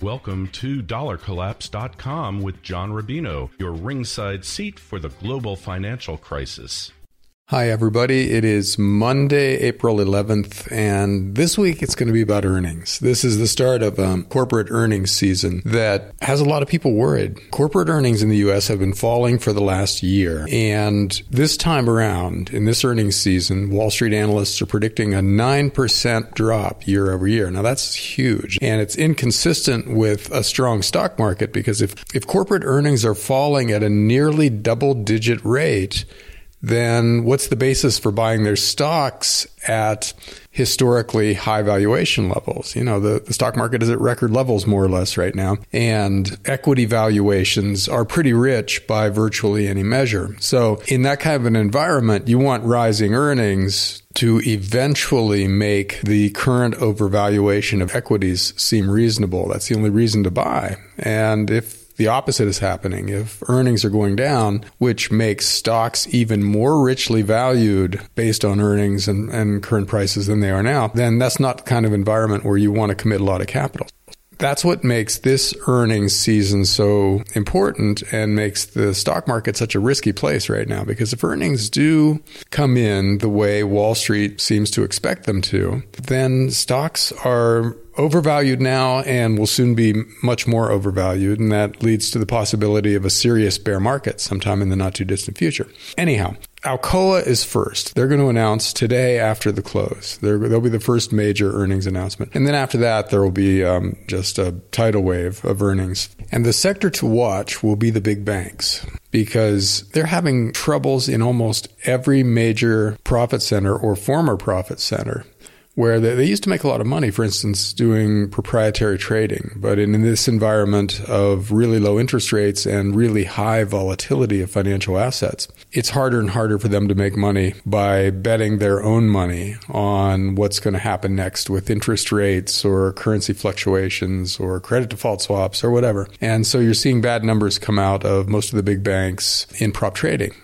Welcome to DollarCollapse.com with John Rubino, your ringside seat for the global financial crisis. Hi, everybody. It is Monday, April 11th, and this week it's going to be about earnings. This is the start of um, corporate earnings season that has a lot of people worried. Corporate earnings in the U.S. have been falling for the last year, and this time around, in this earnings season, Wall Street analysts are predicting a 9% drop year over year. Now, that's huge, and it's inconsistent with a strong stock market because if, if corporate earnings are falling at a nearly double digit rate, then what's the basis for buying their stocks at historically high valuation levels? You know, the, the stock market is at record levels more or less right now, and equity valuations are pretty rich by virtually any measure. So, in that kind of an environment, you want rising earnings to eventually make the current overvaluation of equities seem reasonable. That's the only reason to buy. And if the opposite is happening. If earnings are going down, which makes stocks even more richly valued based on earnings and, and current prices than they are now, then that's not the kind of environment where you want to commit a lot of capital that's what makes this earnings season so important and makes the stock market such a risky place right now. Because if earnings do come in the way Wall Street seems to expect them to, then stocks are overvalued now and will soon be much more overvalued. And that leads to the possibility of a serious bear market sometime in the not too distant future. Anyhow, Alcoa is first. They're going to announce today after the close. they will be the first major earnings announcement. And then after that, there will be um, just a tidal wave of earnings. And the sector to watch will be the big banks because they're having troubles in almost every major profit center or former profit center where they, they, used to make a lot of money, for instance, doing proprietary trading. But in, in, this environment of really low interest rates and really high volatility of financial assets, it's harder and harder for them to make money by betting their own money on what's going to happen next with interest rates or currency fluctuations or credit default swaps or whatever. And so you're seeing bad numbers come out of most of the big banks in prop trading.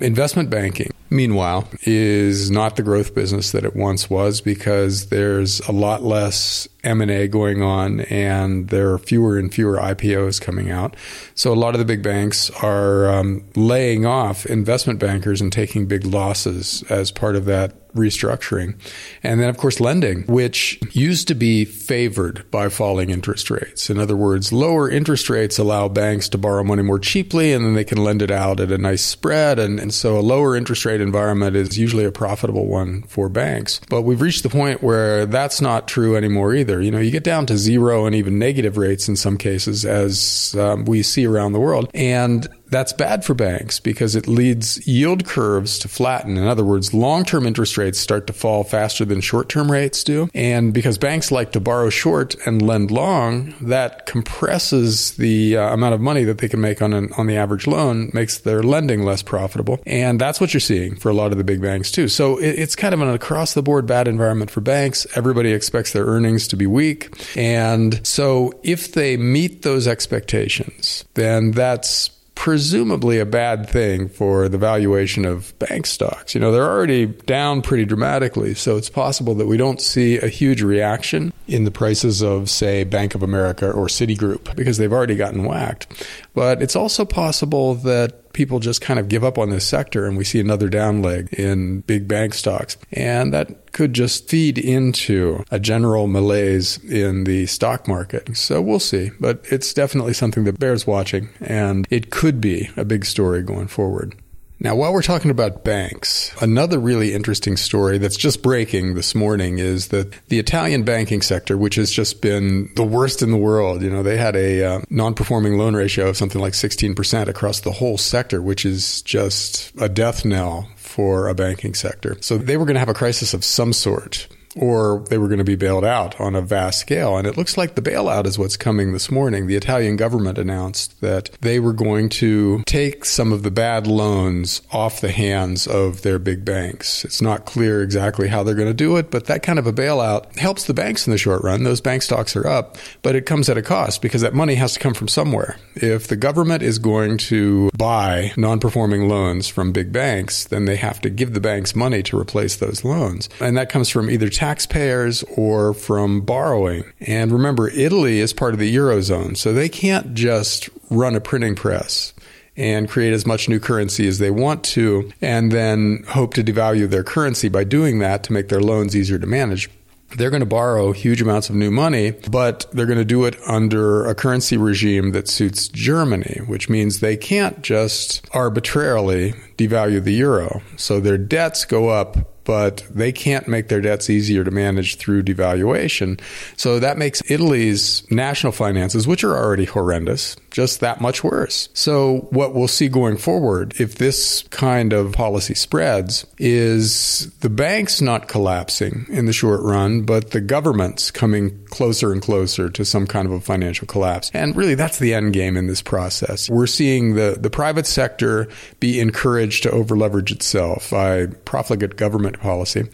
Investment banking, meanwhile, is not the growth business that it once was because there's a lot less M&A going on and there are fewer and fewer IPOs coming out. So a lot of the big banks are um, laying off investment bankers and taking big losses as part of that restructuring. And then, of course, lending, which used to be favored by falling interest rates. In other words, lower interest rates allow banks to borrow money more cheaply and then they can lend it out at a nice spread. And, and so a lower interest rate environment is usually a profitable one for banks. But we've reached the point where that's not true anymore either either. You know, you get down to zero and even negative rates in some cases, as um, we see around the world. And that's bad for banks because it leads yield curves to flatten. In other words, long term interest rates start to fall faster than short term rates do. And because banks like to borrow short and lend long, that compresses the uh, amount of money that they can make on, an, on the average loan, makes their lending less profitable. And that's what you're seeing for a lot of the big banks too. So it, it's kind of an across the board bad environment for banks. Everybody expects their earnings to be weak. And so if they meet those expectations, then that's presumably a bad thing for the valuation of bank stocks. You know, they're already down pretty dramatically, so it's possible that we don't see a huge reaction in the prices of, say, Bank of America or Citigroup because they've already gotten whacked. But it's also possible that people just kind of give up on this sector and we see another down leg in big bank stocks. And that could just feed into a general malaise in the stock market. So we'll see. But it's definitely something that bears watching and it could be a big story going forward. Now, while we're talking about banks, another really interesting story that's just breaking this morning is that the Italian banking sector, which has just been the worst in the world, you know, they had a uh, non-performing loan ratio of something like 16% across the whole sector, which is just a death knell for a banking sector. So they were going to have a crisis of some sort or they were going to be bailed out on a vast scale. And it looks like the bailout is what's coming this morning. The Italian government announced that they were going to take some of the bad loans off the hands of their big banks. It's not clear exactly how they're going to do it, but that kind of a bailout helps the banks in the short run. Those bank stocks are up, but it comes at a cost because that money has to come from somewhere. If the government is going to buy non performing loans from big banks, then they have to give the banks money to replace those loans. And that comes from either taxpayers or from borrowing. And remember, Italy is part of the Eurozone, so they can't just run a printing press and create as much new currency as they want to, and then hope to devalue their currency by doing that to make their loans easier to manage they're going to borrow huge amounts of new money, but they're going to do it under a currency regime that suits Germany, which means they can't just arbitrarily devalue the euro. So their debts go up but they can't make their debts easier to manage through devaluation. So that makes Italy's national finances, which are already horrendous, just that much worse. So what we'll see going forward, if this kind of policy spreads, is the banks not collapsing in the short run, but the governments coming closer and closer to some kind of a financial collapse. And really, that's the end game in this process. We're seeing the, the private sector be encouraged to overleverage itself by profligate government policy.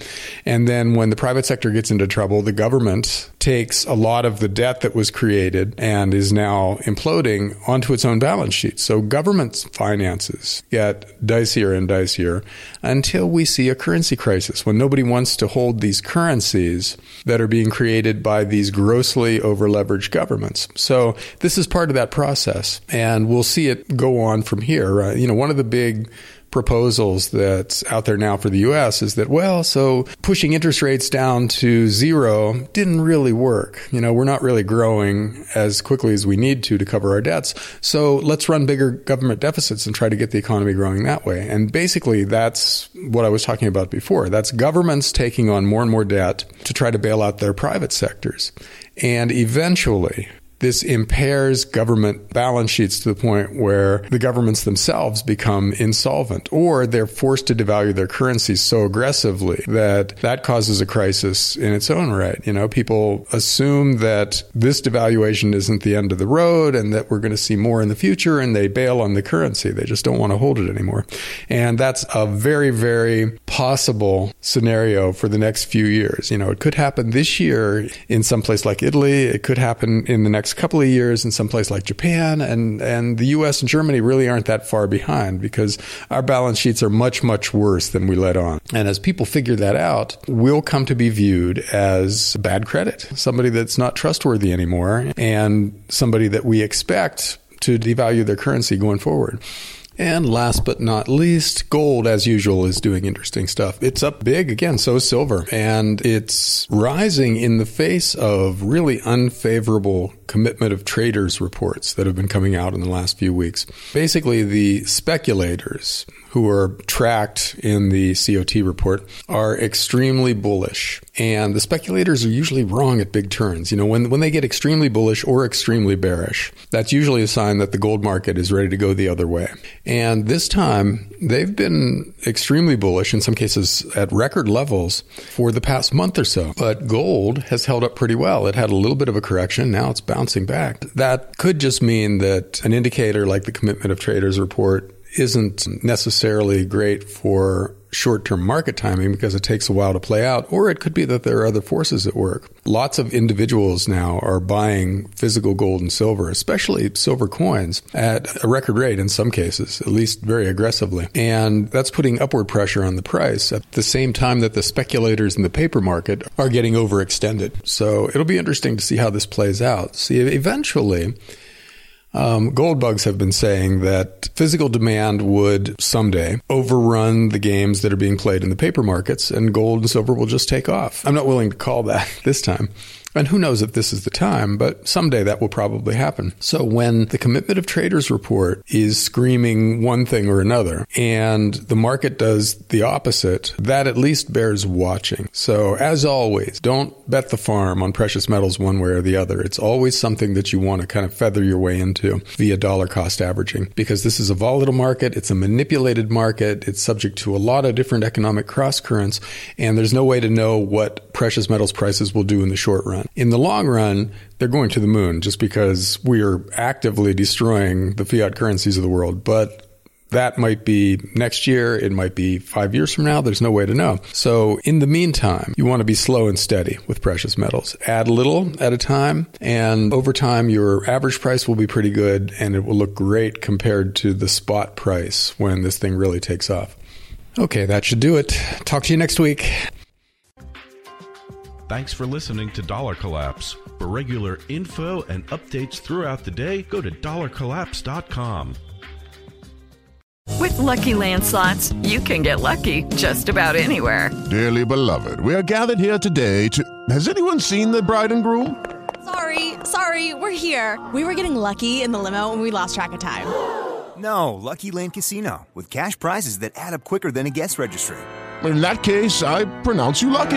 And then when the private sector gets into trouble, the government takes a lot of the debt that was created and is now imploding onto its own balance sheet. So government finances get dicier and dicier until we see a currency crisis when nobody wants to hold these currencies that are being created by these grossly overleveraged governments. So this is part of that process and we'll see it go on from here. Uh, you know, one of the big proposals that's out there now for the US is that, well, so pushing interest rates down to zero didn't really work. You know, we're not really growing as quickly as we need to to cover our debts. So let's run bigger government deficits and try to get the economy growing that way. And basically, that's what I was talking about before. That's governments taking on more and more debt to try to bail out their private sectors. And eventually, this impairs government balance sheets to the point where the governments themselves become insolvent or they're forced to devalue their currencies so aggressively that that causes a crisis in its own right. You know, people assume that this devaluation isn't the end of the road and that we're going to see more in the future and they bail on the currency. They just don't want to hold it anymore. And that's a very, very possible scenario for the next few years. You know, it could happen this year in some place like Italy. It could happen in the next next couple of years in some place like Japan and, and the US and Germany really aren't that far behind because our balance sheets are much, much worse than we let on. And as people figure that out, we'll come to be viewed as bad credit, somebody that's not trustworthy anymore, and somebody that we expect to devalue their currency going forward. And last but not least, gold, as usual, is doing interesting stuff. It's up big again, so is silver. And it's rising in the face of really unfavorable commitment of traders reports that have been coming out in the last few weeks. Basically, the speculators who are tracked in the COT report are extremely bullish. And the speculators are usually wrong at big turns. You know, when, when they get extremely bullish or extremely bearish, that's usually a sign that the gold market is ready to go the other way. And this time, they've been extremely bullish, in some cases at record levels, for the past month or so. But gold has held up pretty well. It had a little bit of a correction. Now it's bouncing back. That could just mean that an indicator like the commitment of traders report isn't necessarily great for short term market timing because it takes a while to play out, or it could be that there are other forces at work. Lots of individuals now are buying physical gold and silver, especially silver coins, at a record rate in some cases, at least very aggressively. And that's putting upward pressure on the price at the same time that the speculators in the paper market are getting overextended. So it'll be interesting to see how this plays out. See, eventually, um, have been saying that physical demand would someday overrun the games that are being played in the paper markets, and gold and silver will just take off. I'm not willing to call that this time. And who knows if this is the time, but someday that will probably happen. So when the commitment of traders report is screaming one thing or another and the market does the opposite, that at least bears watching. So as always, don't bet the farm on precious metals one way or the other. It's always something that you want to kind of feather your way into via dollar cost averaging because this is a volatile market. It's a manipulated market. It's subject to a lot of different economic cross currents and there's no way to know what precious metals prices will do in the short run. In the long run, they're going to the moon just because we are actively destroying the fiat currencies of the world. But that might be next year. It might be five years from now. There's no way to know. So in the meantime, you want to be slow and steady with precious metals. Add little at a time. And over time, your average price will be pretty good and it will look great compared to the spot price when this thing really takes off. Okay, that should do it. Talk to you next week. Thanks for listening to Dollar Collapse. For regular info and updates throughout the day, go to dollarcollapse.com. With LuckyLand Slots, you can get lucky just about anywhere. Dearly beloved, we are gathered here today to. Has anyone seen the bride and groom? Sorry, sorry, we're here. We were getting lucky in the limo and we lost track of time. No, Lucky Land Casino, with cash prizes that add up quicker than a guest registry. In that case, I pronounce you lucky.